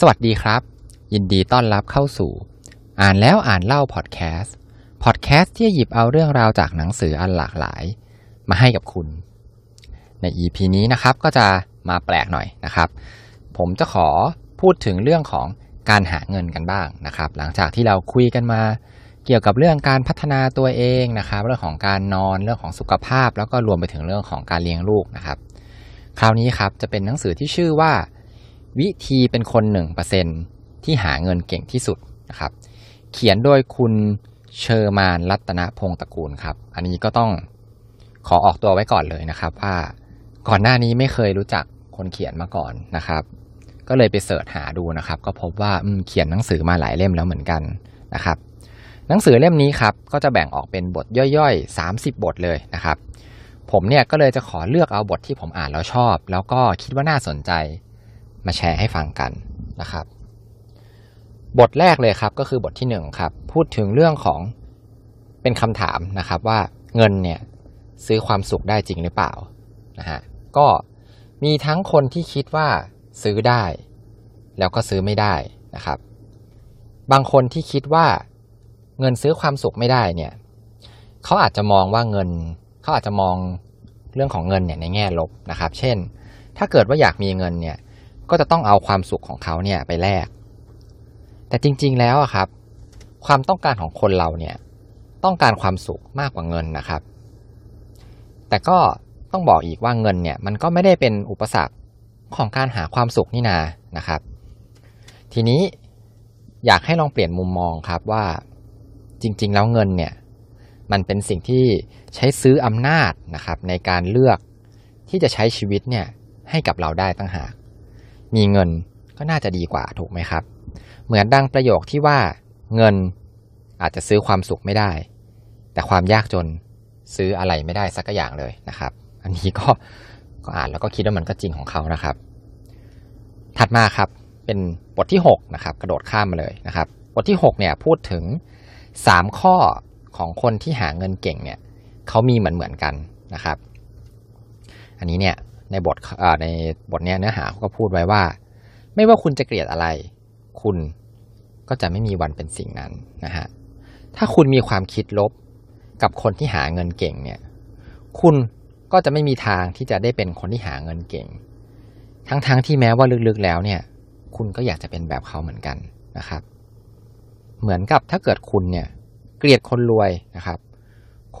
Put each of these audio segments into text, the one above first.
สวัสดีครับ ยินดีต้อนรับเข้าสู่ อ่านแล้วอ่านเล่าพอดแคสต์พอดแคสต์ที่หยิบเอาเรื่องราวจากหนังสืออันหลากหลาย มาให้กับคุณ ใน EP นี้นะครับก็จะมาแปลกหน่อยนะครับ ผมจะขอพูดถึงเรื่องของการหาเงินกันบ้างนะครับ หลังจากที่เราคุยกันมา เกี่ยวกับเรื่องการพัฒนาตัวเองนะครับ เรื่องของการนอนเรื่องของสุขภาพ แล้วก็รวมไปถึงเรื่องของการเลี้ยงลูกนะครับ คราวนี้ครับจะเป็นหนังสือที่ชื่อว่า วิธีเป็นคนหนึ่งเปอร์เซนที่หาเงินเก่งที่สุดนะครับ เขียนโดยคุณเชอร์มานรัตนพงศ์ตระกูลครับ อันนี้ก็ต้องขอออกตัวไว้ก่อนเลยนะครับว่าก่อนหน้านี้ไม่เคยรู้จักคนเขียนมาก่อนนะครับ ก็เลยไปเสิร์ชหาดูนะครับ ก็พบว่าเขียนหนังสือมาหลายเล่มแล้วเหมือนกันนะครับ หนังสือเล่มนี้ครับก็จะแบ่งออกเป็นบทย่อยๆ 30 บทเลยนะครับ ผมเนี่ยก็เลยจะขอเลือกเอาบทที่ผมอ่านแล้วชอบ แล้วก็คิดว่าน่าสนใจ มาแชร์ให้ฟังกันนะครับ บทแรกเลยครับก็คือบทที่หนึ่งครับพูดถึงเรื่องของเป็นคำถามนะครับว่าเงินเนี่ยซื้อความสุขได้จริงหรือเปล่านะฮะก็มีทั้งคนที่คิดว่าซื้อได้ แล้วก็ซื้อไม่ได้นะครับ บางคนที่คิดว่าเงินซื้อความสุขไม่ได้เนี่ยเขาอาจจะมองว่าเงินเขาอาจจะมองเรื่องของเงินเนี่ยในแง่ลบนะครับ เช่น ถ้าเกิดว่าอยากมีเงินเนี่ย ก็จะต้องเอาความสุขของเขาเนี่ยไปแลก แต่จริง ๆ แล้วอะครับ ความต้องการของคนเราเนี่ยต้องการความสุขมากกว่าเงินนะครับ แต่ก็ต้องบอกอีกว่าเงินเนี่ยมันก็ไม่ได้เป็นอุปสรรคของการหาความสุขนี่นานะครับ ทีนี้อยากให้ลองเปลี่ยนมุมมองครับว่าจริง ๆ แล้วเงินเนี่ยมันเป็นสิ่งที่ใช้ซื้ออำนาจนะครับในการเลือกที่จะใช้ชีวิตเนี่ยให้กับเราได้ตั้งหาก มีเงินก็น่าจะดีกว่าถูกไหมครับ เหมือนดังประโยคที่ว่าเงินอาจจะซื้อความสุขไม่ได้ แต่ความยากจนซื้ออะไรไม่ได้สักอย่างเลยนะครับ อันนี้ก็ก็อ่านแล้วก็คิดว่ามันก็จริงของเขานะครับ ถัดมาครับเป็นบทที่6นะครับกระโดดข้ามมาเลยนะครับ บทที่6เนี่ยพูดถึง 3 ข้อของคนที่หาเงินเก่งเนี่ยเขามีเหมือนเหมือนกันนะครับ อันนี้เนี่ย ในบทในบทเนี้ยเนื้อหาเขาก็พูดไว้ว่า ไม่ว่าคุณจะเกลียดอะไร คุณก็จะไม่มีวันเป็นสิ่งนั้นนะฮะถ้าคุณมีความคิดลบกับคนที่หาเงินเก่งเนี่ย คุณก็จะไม่มีทางที่จะได้เป็นคนที่หาเงินเก่ง ทั้งๆทที่แม้ว่าลึกๆแล้วเนี่ย คุณก็อยากจะเป็นแบบเขาเหมือนกันนะครับ เหมือนกับถ้าเกิดคุณเนี่ยเกลียดคนรวยนะครับ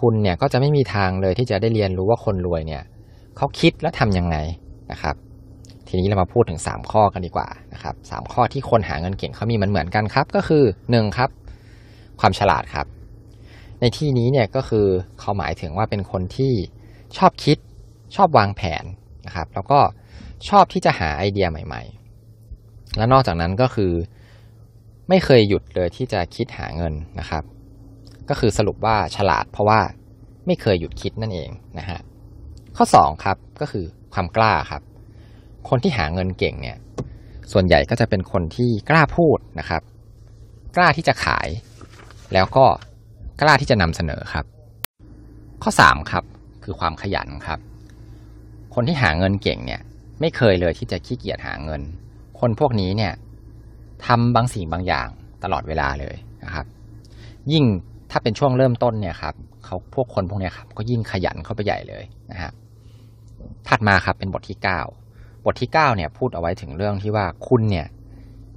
คุณเนี่ยก็จะไม่มีทางเลยที่จะได้เรียนรู้ว่าคนรวยเนี่ย เขาคิดแล้วทำยังไงนะครับ ทีนี้เรามาพูดถึง 3 ข้อกันดีกว่านะครับสข้อที่คนหาเงินเก่งเขามีมันเหมือนกันครับ ก็คือ1ครับ ความฉลาดครับ ในที่นี้เนี่ยก็คือเขาหมายถึงว่าเป็นคนที่ชอบคิดชอบวางแผนนะครับ แล้วก็ชอบที่จะหาไอเดียใหม่ ๆ และนอกจากนั้นก็คือไม่เคยหยุดเลยที่จะคิดหาเงินนะครับ ก็คือสรุปว่าฉลาดเพราะว่าไม่เคยหยุดคิดนั่นเองนะฮะ ข้อ2ครับก็คือความกล้าครับ คนที่หาเงินเก่งเนี่ย ส่วนใหญ่ก็จะเป็นคนที่กล้าพูดนะครับ กล้าที่จะขาย แล้วก็กล้าที่จะนำเสนอครับ ข้อ3ครับคือความขยันครับ คนที่หาเงินเก่งเนี่ย ไม่เคยเลยที่จะขี้เกียจหาเงิน คนพวกนี้เนี่ยทำบางสิ่งบางอย่างตลอดเวลาเลยนะครับ ยิ่งถ้าเป็นช่วงเริ่มต้นเนี่ยครับเขาพวกคนพวกนี้ครับก็ยิ่งขยันเข้าไปใหญ่เลยนะฮะ ถัดมาครับเป็นบทที่เก้าบทที่เก้าเนี่ยพูดเอาไว้ถึงเรื่องที่ว่าคุณเนี่ย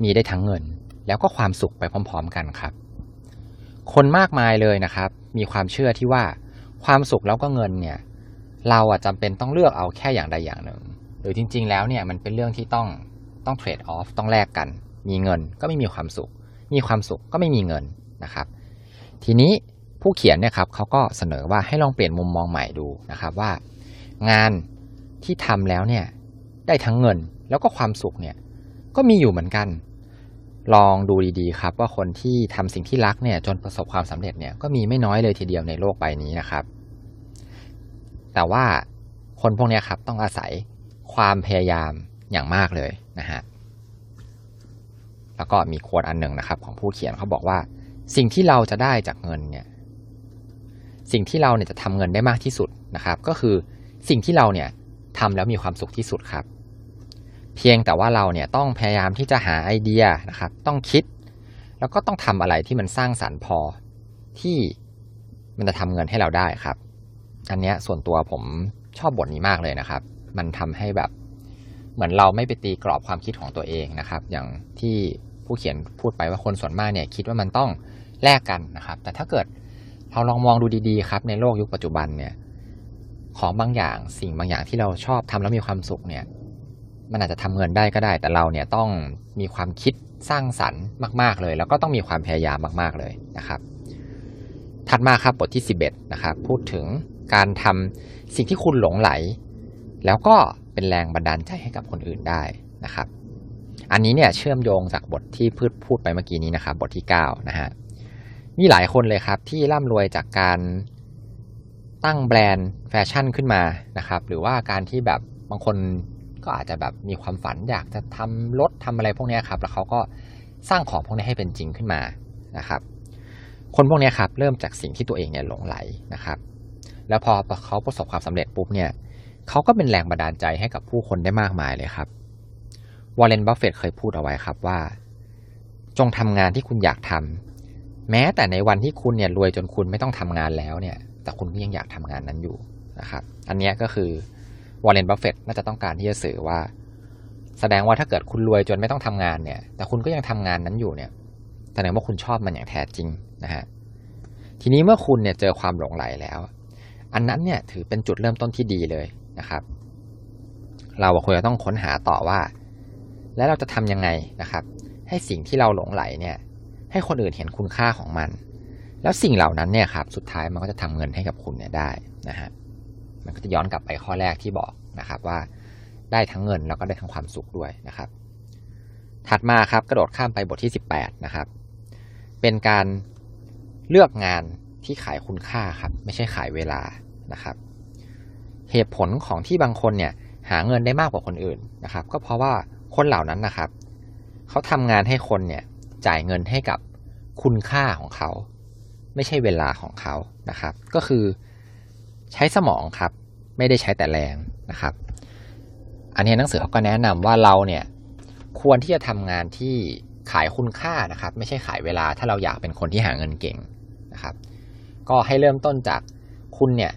มีได้ทั้งเงิน แล้วก็ความสุขไปพร้อม ๆ กันครับ คนมากมายเลยนะครับ มีความเชื่อที่ว่าความสุขแล้วก็เงินเนี่ยเราอะจำเป็นต้องเลือกเอาแค่อย่างใดอย่างหนึ่ง หรือจริง ๆ แล้วเนี่ยมันเป็นเรื่องที่ต้องต้องเทรดออฟต้องแลกกัน มีเงินก็ไม่มีความสุข มีความสุขก็ไม่มีเงินนะครับ ทีนี้ผู้เขียนเนี่ยครับเขาก็เสนอว่าให้ลองเปลี่ยนมุมมองใหม่ดูนะครับว่า งาน ที่ทำแล้วเนี่ยได้ทั้งเงินแล้วก็ความสุขเนี่ยก็มีอยู่เหมือนกัน ลองดูดีๆครับ ว่าคนที่ทำสิ่งที่รักเนี่ยจนประสบความสำเร็จเนี่ยก็มีไม่น้อยเลยทีเดียวในโลกใบนี้นะครับ แต่ว่าคนพวกนี้ครับต้องอาศัยความพยายามอย่างมากเลยนะฮะแล้วก็มีโค้ดอันหนึ่งนะครับ ของผู้เขียนเขาบอกว่า สิ่งที่เราจะได้จากเงินเนี่ยสิ่งที่เราเนี่ยจะทำเงินได้มากที่สุดนะครับ ก็คือสิ่งที่เราเนี่ย ทำแล้วมีความสุขที่สุดครับ เพียงแต่ว่าเราเนี่ยต้องพยายามที่จะหาไอเดียนะครับ ต้องคิด แล้วก็ต้องทำอะไรที่มันสร้างสรรค์พอที่มันจะทำเงินให้เราได้ครับ อันเนี้ยส่วนตัวผมชอบบทนี้มากเลยนะครับ มันทำให้แบบเหมือนเราไม่ไปตีกรอบความคิดของตัวเองนะครับ อย่างที่ผู้เขียนพูดไปว่าคนส่วนมากเนี่ยคิดว่ามันต้องแลกกันนะครับ แต่ถ้าเกิดเราลองมองดูดีๆครับในโลกยุคปัจจุบันเนี่ย ของบางอย่างสิ่งบางอย่างที่เราชอบทำแล้วมีความสุขเนี่ย มันอาจจะทำเงินได้ก็ได้ แต่เราเนี่ยต้องมีความคิดสร้างสรรค์มาก ๆเลย แล้วก็ต้องมีความพยายามมาก ๆเลยนะครับ ถัดมาครับบทที่ 11นะครับพูดถึงการทำสิ่งที่คุณหลงไหล แล้วก็เป็นแรงบันดาลใจให้กับคนอื่นได้นะครับ อันนี้เนี่ยเชื่อมโยงจากบทที่พืชพูดไปเมื่อกี้นี้นะครับ บทที่9นะฮะมีหลายคนเลยครับที่ร่ำรวยจากการ ตั้งแบรนด์แฟชั่นขึ้นมานะครับ หรือว่าการที่แบบบางคนก็อาจจะแบบมีความฝันอยากจะทำรถทำอะไรพวกนี้ครับ แล้วเขาก็สร้างของพวกนี้ให้เป็นจริงขึ้นมานะครับ คนพวกนี้ครับเริ่มจากสิ่งที่ตัวเองเนี่ยหลงไหลนะครับ แล้วพอเขาประสบความสำเร็จปุ๊บเนี่ยเขาก็เป็นแรงบันดาลใจให้กับผู้คนได้มากมายเลยครับวอร์เรนบัฟเฟตเคยพูดเอาไว้ครับว่า จงทำงานที่คุณอยากทำแม้แต่ในวันที่คุณเนี่ยรวยจนคุณไม่ต้องทำงานแล้วเนี่ย แต่คุณก็ยังอยากทำงานนั้นอยู่นะครับ อันนี้ก็คือวอร์เรนบัฟเฟตน่าจะต้องการที่จะสื่อว่า แสดงว่าถ้าเกิดคุณรวยจนไม่ต้องทำงานเนี่ย แต่คุณก็ยังทำงานนั้นอยู่เนี่ยแสดงว่าคุณชอบมันอย่างแท้จริงนะฮะทีนี้เมื่อคุณเนี่ยเจอความหลงไหลแล้ว อันนั้นเนี่ยถือเป็นจุดเริ่มต้นที่ดีเลยนะครับ เราควรจะต้องค้นหาต่อว่า แล้วเราจะทำยังไงนะครับ ให้สิ่งที่เราหลงไหลเนี่ย ให้คนอื่นเห็นคุณค่าของมัน แล้วสิ่งเหล่านั้นเนี่ยครับสุดท้ายมันก็จะทำเงินให้กับคุณเนี่ยได้นะฮะมันก็จะย้อนกลับไปข้อแรกที่บอกนะครับว่าได้ทั้งเงินแล้วก็ได้ทั้งความสุขด้วยนะครับ ถัดมาครับกระโดดข้ามไปบทที่ 18 นะครับ เป็นการเลือกงานที่ขายคุณค่าครับ ไม่ใช่ขายเวลานะครับ เหตุผลของที่บางคนเนี่ยหาเงินได้มากกว่าคนอื่นนะครับ ก็เพราะว่าคนเหล่านั้นนะครับเขาทำงานให้คนเนี่ยจ่ายเงินให้กับคุณค่าของเขา ไม่ใช่เวลาของเขานะครับ ก็คือใช้สมองครับ ไม่ได้ใช้แต่แรงนะครับ อันนี้หนังสือเขาก็แนะนำว่าเราเนี่ยควรที่จะทำงานที่ขายคุณค่านะครับ ไม่ใช่ขายเวลาถ้าเราอยากเป็นคนที่หาเงินเก่งนะครับ ก็ให้เริ่มต้นจากคุณเนี่ย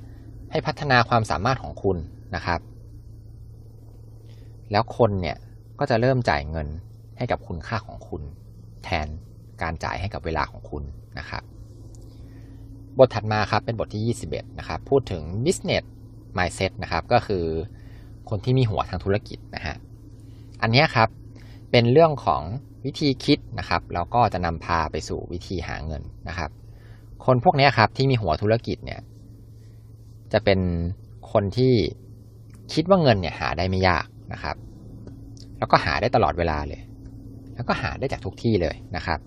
ให้พัฒนาความสามารถของคุณนะครับ แล้วคนเนี่ยก็จะเริ่มจ่ายเงินให้กับคุณค่าของคุณ แทนการจ่ายให้กับเวลาของคุณนะครับ บทถัดมาครับเป็นบทที่ 21 นะครับ พูดถึง business mindset นะครับ ก็คือคนที่มีหัวทางธุรกิจนะฮะ อันนี้ครับเป็นเรื่องของวิธีคิดนะครับ แล้วก็จะนำพาไปสู่วิธีหาเงินนะครับ คนพวกนี้ครับที่มีหัวธุรกิจเนี่ย จะเป็นคนที่คิดว่าเงินเนี่ยหาได้ไม่ยากนะครับ แล้วก็หาได้ตลอดเวลาเลย แล้วก็หาได้จากทุกที่เลยนะครับ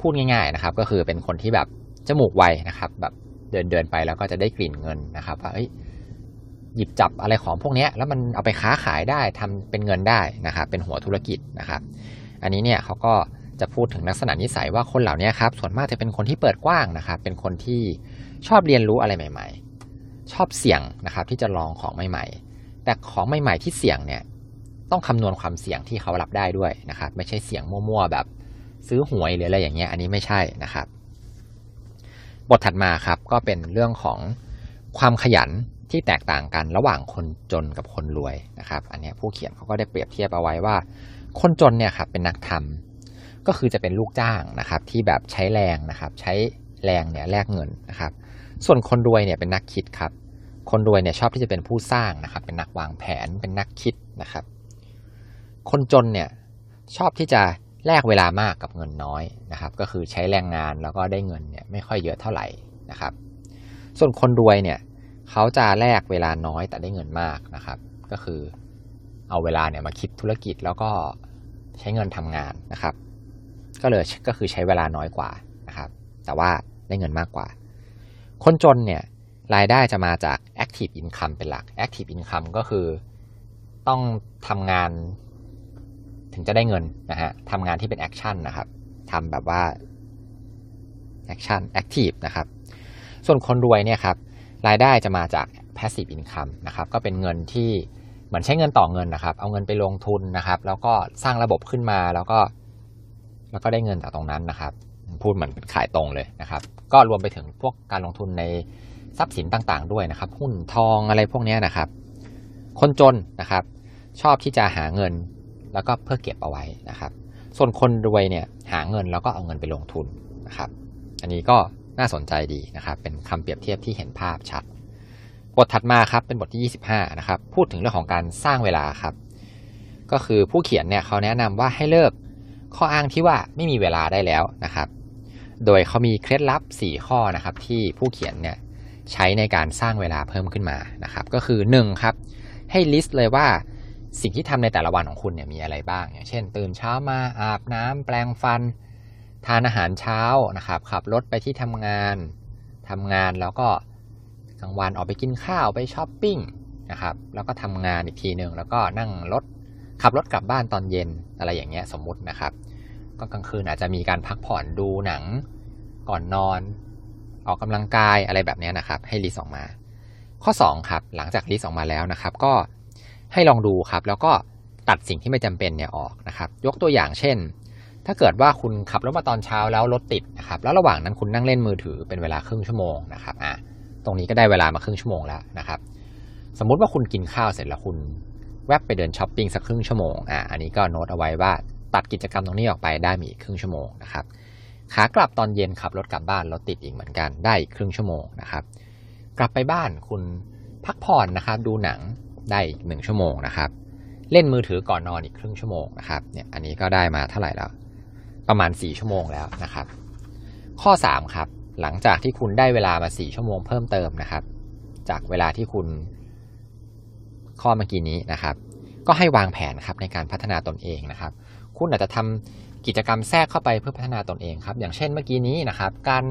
พูดง่าย ๆนะครับ ก็คือเป็นคนที่แบบ จมูกไวนะครับ แบบเดินเดินไปแล้วก็จะได้กลิ่นเงินนะครับว่าหยิบจับอะไรของพวกนี้แล้วมันเอาไปค้าขายได้ทำเป็นเงินได้นะครับเป็นหัวธุรกิจนะครับ อันนี้เนี่ยเขาก็จะพูดถึงลักษณะนิสัยว่าคนเหล่านี้ครับส่วนมากจะเป็นคนที่เปิดกว้างนะครับ เป็นคนที่ชอบเรียนรู้อะไรใหม่ ๆ ชอบเสี่ยงนะครับ ที่จะลองของใหม่ ๆ แต่ของใหม่ ๆ ที่เสี่ยงเนี่ยต้องคำนวณความเสี่ยงที่เขารับได้ด้วยนะครับ ไม่ใช่เสี่ยงมั่วๆแบบซื้อหวยหรืออะไรอย่างเงี้ยอันนี้ไม่ใช่นะครับ บทถัดมาครับก็เป็นเรื่องของความขยันที่แตกต่างกันระหว่างคนจนกับคนรวยนะครับ อันนี้ผู้เขียนเขาก็ได้เปรียบเทียบเอาไว้ว่า คนจนเนี่ยครับเป็นนักทำก็คือจะเป็นลูกจ้างนะครับ ที่แบบใช้แรงนะครับ ใช้แรงเนี่ยแลกเงินนะครับ ส่วนคนรวยเนี่ยเป็นนักคิดครับ คนรวยเนี่ยชอบที่จะเป็นผู้สร้างนะครับ เป็นนักวางแผนเป็นนักคิดนะครับ คนจนเนี่ยชอบที่จะ แลกเวลามากกับเงินน้อยนะครับ ก็คือใช้แรงงานแล้วก็ได้เงินเนี่ยไม่ค่อยเยอะเท่าไหร่นะครับ ส่วนคนรวยเนี่ยเขาจะแลกเวลาน้อยแต่ได้เงินมากนะครับ ก็คือเอาเวลาเนี่ยมาคิดธุรกิจแล้วก็ใช้เงินทำงานนะครับ ก็เลยก็คือใช้เวลาน้อยกว่านะครับ แต่ว่าได้เงินมากกว่า คนจนเนี่ยรายได้จะมาจาก active income เป็นหลัก active income ก็คือต้องทำงาน ถึงจะได้เงินนะฮะทำงานที่เป็น action นนะครับทำแบบว่า action active นะครับ ส่วนคนรวยเนี่ยครับรายได้จะมาจาก passive income นะครับก็เป็นเงินที่เหมือนใช้เงินต่อเงินนะครับ เอาเงินไปลงทุนนะครับ แล้วก็สร้างระบบขึ้นมาแล้วก็แล้วก็ได้เงินจากตรงนั้นนะครับ พูดเหมือนขายตรงเลยนะครับ ก็รวมไปถึงพวกการลงทุนในทรัพย์สินต่างๆ ด้วยนะครับ หุ้นทองอะไรพวกนี้นะครับ คนจนนะครับ ชอบที่จะหาเงิน แล้วก็เพื่อเก็บเอาไว้นะครับ ส่วนคนรวยเนี่ยหาเงินแล้วก็เอาเงินไปลงทุนนะครับ อันนี้ก็น่าสนใจดีนะครับ เป็นคำเปรียบเทียบที่เห็นภาพชัด บทถัดมาครับเป็นบทที่ 25นะครับ พูดถึงเรื่องของการสร้างเวลาครับ ก็คือผู้เขียนเนี่ยเขาแนะนำว่าให้เลิกข้ออ้างที่ว่าไม่มีเวลาได้แล้วนะครับ โดยเขามีเคล็ดลับ 4 ข้อนะครับที่ผู้เขียนเนี่ยใช้ในการสร้างเวลาเพิ่มขึ้นมานะครับ ก็คือ1ครับให้ลิสต์เลยว่า สิ่งที่ทำในแต่ละวันของคุณเนี่ยมีอะไรบ้าง อย่างเช่น ตื่นเช้ามาอาบน้ำแปรงฟัน ทานอาหารเช้านะครับ ขับรถไปที่ทำงานทำงานแล้วก็กลางวันออกไปกินข้าวไปช้อปปิ้งนะครับ แล้วก็ทำงานอีกทีหนึ่งแล้วก็นั่งรถขับรถกลับบ้านตอนเย็นอะไรอย่างเงี้ยสมมุตินะครับ ก็กลางคืนอาจจะมีการพักผ่อนดูหนังก่อนนอน ออกกำลังกายอะไรแบบนี้นะครับ ให้ list ออกมา ข้อ 2 ครับ หลังจาก list ออกมาแล้วนะครับ ก็ ให้ลองดูครับ แล้วก็ตัดสิ่งที่ไม่จำเป็นเนี่ยออกนะครับ ยกตัวอย่างเช่น ถ้าเกิดว่าคุณขับรถมาตอนเช้าแล้วรถติดนะครับ แล้วระหว่างนั้นคุณนั่งเล่นมือถือเป็นเวลาครึ่งชั่วโมงนะครับอะตรงนี้ก็ได้เวลามาครึ่งชั่วโมงแล้วนะครับ สมมุติว่าคุณกินข้าวเสร็จแล้วคุณแวบไปเดินช้อปปิ้งสักครึ่งชั่วโมงอะอันนี้ก็โน้ตเอาไว้ว่าตัดกิจกรรมตรงนี้ออกไปได้มีอีกครึ่งชั่วโมงนะครับ ขากลับตอนเย็นขับรถกลับบ้านรถติดอีกเหมือนกันได้อีกครึ่งชั่วโมงนะครับ กลับไปบ้านคุณพักผ่อนนะครับ ดูหนัง ได้อีกหนึ่งชั่วโมงนะครับ เล่นมือถือก่อนนอนอีกครึ่งชั่วโมงนะครับ เนี่ยอันนี้ก็ได้มาเท่าไหร่แล้ว ประมาณ 4 ชั่วโมงแล้วนะครับ ข้อ 3 ครับ หลังจากที่คุณได้เวลามา 4 ชั่วโมงเพิ่มเติมนะครับ จากเวลาที่คุณข้อเมื่อกี้นี้นะครับ ก็ให้วางแผนครับในการพัฒนาตนเองนะครับ คุณอาจจะทำกิจกรรมแทรกเข้าไปเพื่อพัฒนาตนเองครับ อย่างเช่นเมื่อกี้นี้นะครับ การ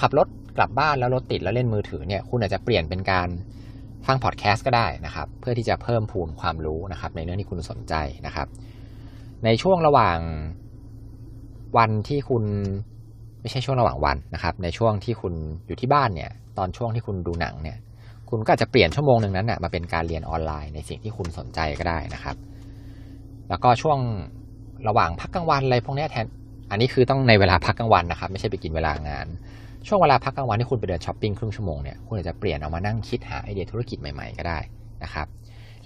ขับรถกลับบ้านแล้วรถติดแล้วเล่นมือถือเนี่ย คุณอาจจะเปลี่ยนเป็นการ ฟังพอดแคสต์ก็ได้นะครับ เพื่อที่จะเพิ่มพูนความรู้นะครับ ในเรื่องที่คุณสนใจนะครับ ในช่วงระหว่างวันที่คุณไม่ใช่ช่วงระหว่างวันนะครับ ในช่วงที่คุณอยู่ที่บ้านเนี่ย ตอนช่วงที่คุณดูหนังเนี่ย คุณก็อาจจะเปลี่ยนชั่วโมงหนึ่งนั้นนะมาเป็นการเรียนออนไลน์ในสิ่งที่คุณสนใจก็ได้นะครับ แล้วก็ช่วงระหว่างพักกลางวันอะไรพวกนี้แทน อันนี้คือต้องในเวลาพักกลางวันนะครับ ไม่ใช่ไปกินเวลางาน ช่วงเวลาพักกลางวันที่คุณไปเดินช้อปปิ้งครึ่งชั่วโมงเนี่ยคุณอาจจะเปลี่ยนเอามานั่งคิดหาไอเดียธุรกิจใหม่ๆก็ได้นะครับ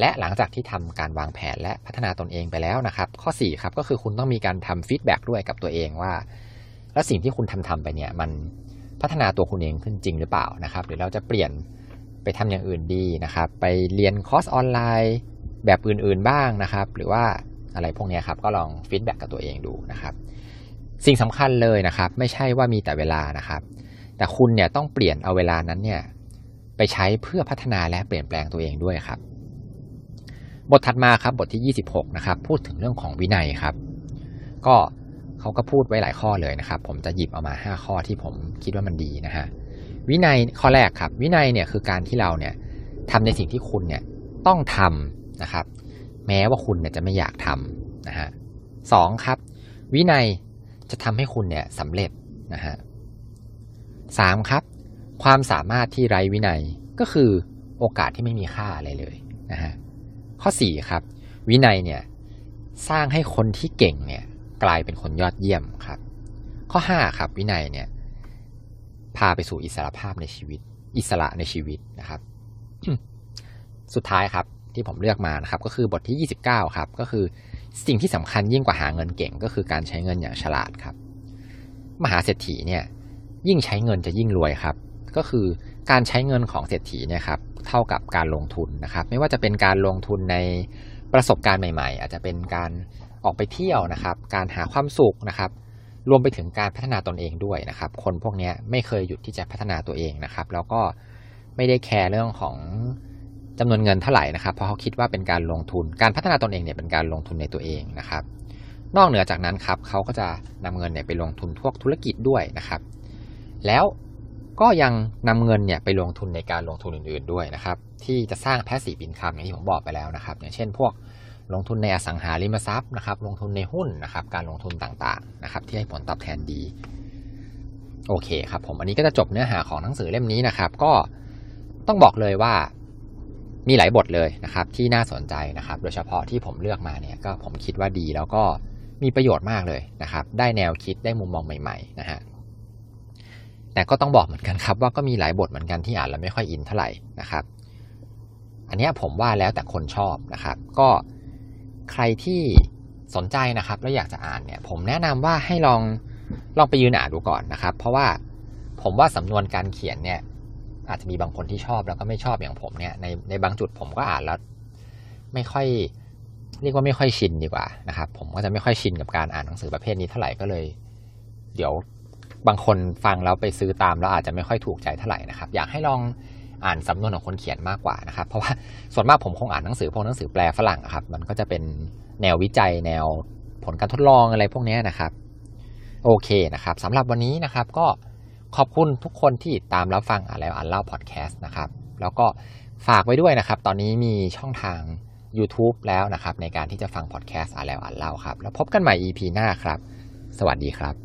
และหลังจากที่ทำการวางแผนและพัฒนาตนเองไปแล้วนะครับ ข้อ4ครับก็คือคุณต้องมีการทำ feedback ด้วยกับตัวเองว่า แล้วสิ่งที่คุณทำทำไปเนี่ยมันพัฒนาตัวคุณเองขึ้นจริงหรือเปล่านะครับหรือเราจะเปลี่ยนไปทำอย่างอื่นดีนะครับ ไปเรียนคอร์สออนไลน์แบบอื่นๆบ้างนะครับ หรือว่าอะไรพวกนี้ครับก็ลอง feedback กับตัวเองดูนะครับ สิ่งสำคัญเลยนะครับ ไม่ใช่ว่ามีแต่เวลานะครับ แต่คุณเนี่ยต้องเปลี่ยนเอาเวลานั้นเนี่ยไปใช้เพื่อพัฒนาและเปลี่ยนแปลงตัวเองด้วยครับ บทถัดมาครับบทที่ 26 นะครับ พูดถึงเรื่องของวินัยครับ ก็เขาก็พูดไว้หลายข้อเลยนะครับ ผมจะหยิบเอามา 5 ข้อที่ผมคิดว่ามันดีนะฮะวินัยข้อแรกครับ วินัยเนี่ยคือการที่เราเนี่ยทำในสิ่งที่คุณเนี่ยต้องทำนะครับ แม้ว่าคุณเนี่ยจะไม่อยากทำนะฮะสองครับ วินัย จะทำให้คุณเนี่ยสำเร็จนะฮะสามครับ ความสามารถที่ไร้วินัยก็คือโอกาสที่ไม่มีค่าอะไรเลยนะฮะข้อสี่ครับ วินัยเนี่ยสร้างให้คนที่เก่งเนี่ยกลายเป็นคนยอดเยี่ยมครับ ข้อห้าครับ วินัยเนี่ยพาไปสู่อิสระภาพในชีวิต อิสระในชีวิตนะครับ สุดท้ายครับที่ผมเลือกมานะครับ ก็คือบทที่ 29 ครับ ก็คือ สิ่งที่สำคัญยิ่งกว่าหาเงินเก่งก็คือการใช้เงินอย่างฉลาดครับ มหาเศรษฐีเนี่ยยิ่งใช้เงินจะยิ่งรวยครับ ก็คือการใช้เงินของเศรษฐีเนี่ยครับเท่ากับการลงทุนนะครับ ไม่ว่าจะเป็นการลงทุนในประสบการณ์ใหม่ ๆ อาจจะเป็นการออกไปเที่ยวนะครับ การหาความสุขนะครับ รวมไปถึงการพัฒนาตนเองด้วยนะครับ คนพวกนี้ไม่เคยหยุดที่จะพัฒนาตัวเองนะครับ แล้วก็ไม่ได้แคร์เรื่องของ จำนวนเงินเท่าไหร่นะครับ เพราะเขาคิดว่าเป็นการลงทุน การพัฒนาตนเองเนี่ยเป็นการลงทุนในตัวเองนะครับ นอกเหนือจากนั้นครับเขาก็จะนำเงินเนี่ยไปลงทุนพวกธุรกิจด้วยนะครับ แล้วก็ยังนำเงินเนี่ยไปลงทุนในการลงทุนอื่น ๆด้วยนะครับ ที่จะสร้าง passive income อย่างที่ผมบอกไปแล้วนะครับ อย่างเช่น พวกลงทุนในอสังหาริมทรัพย์นะครับ ลงทุนในหุ้นนะครับ การลงทุนต่างๆนะครับ ที่ให้ผลตอบแทนดี โอเคครับผมอันนี้ก็จะจบเนื้อหาของหนังสือเล่มนี้นะครับ ก็ต้องบอกเลยว่า มีหลายบทเลยนะครับที่น่าสนใจนะครับ โดยเฉพาะที่ผมเลือกมาเนี่ยก็ผมคิดว่าดีแล้วก็มีประโยชน์มากเลยนะครับ ได้แนวคิดได้มุมมองใหม่ๆนะฮะแต่ก็ต้องบอกเหมือนกันครับ ว่าก็มีหลายบทเหมือนกันที่อ่านแล้วไม่ค่อยอินเท่าไหร่นะครับ อันนี้ผมว่าแล้วแต่คนชอบนะครับ ก็ใครที่สนใจนะครับแล้วอยากจะอ่านเนี่ย ผมแนะนำว่าให้ลองลองไปยืนอ่านดูก่อนนะครับ เพราะว่าผมว่าสำนวนการเขียนเนี่ย อาจจะมีบางคนที่ชอบแล้วก็ไม่ชอบอย่างผมเนี่ยในในบางจุดผมก็อ่านแล้ว ไม่ค่อยเรียกว่าไม่ค่อยชินดีกว่านะครับ ผมก็จะไม่ค่อยชินกับการอ่านหนังสือประเภทนี้เท่าไหร่ก็เลย เดี๋ยวบางคนฟังแล้วไปซื้อตามแล้วอาจจะไม่ค่อยถูกใจเท่าไหร่นะครับ อยากให้ลองอ่านสำนวนของคนเขียนมากกว่านะครับ เพราะว่าส่วนมากผมคงอ่านหนังสือพวกหนังสือแปลฝรั่งครับ มันก็จะเป็นแนววิจัยแนวผลการทดลองอะไรพวกนี้นะครับ โอเคนะครับสำหรับวันนี้นะครับก็ ขอบคุณทุกคนที่ตามรับฟังอ่านแล้วอ่านเล่าพอดแคสต์นะครับ แล้วก็ฝากไว้ด้วยนะครับ ตอนนี้มีช่องทาง YouTube แล้วนะครับ ในการที่จะฟังพอดแคสต์อ่านแล้วอ่านเล่าครับ แล้วพบกันใหม่ EP หน้าครับ สวัสดีครับ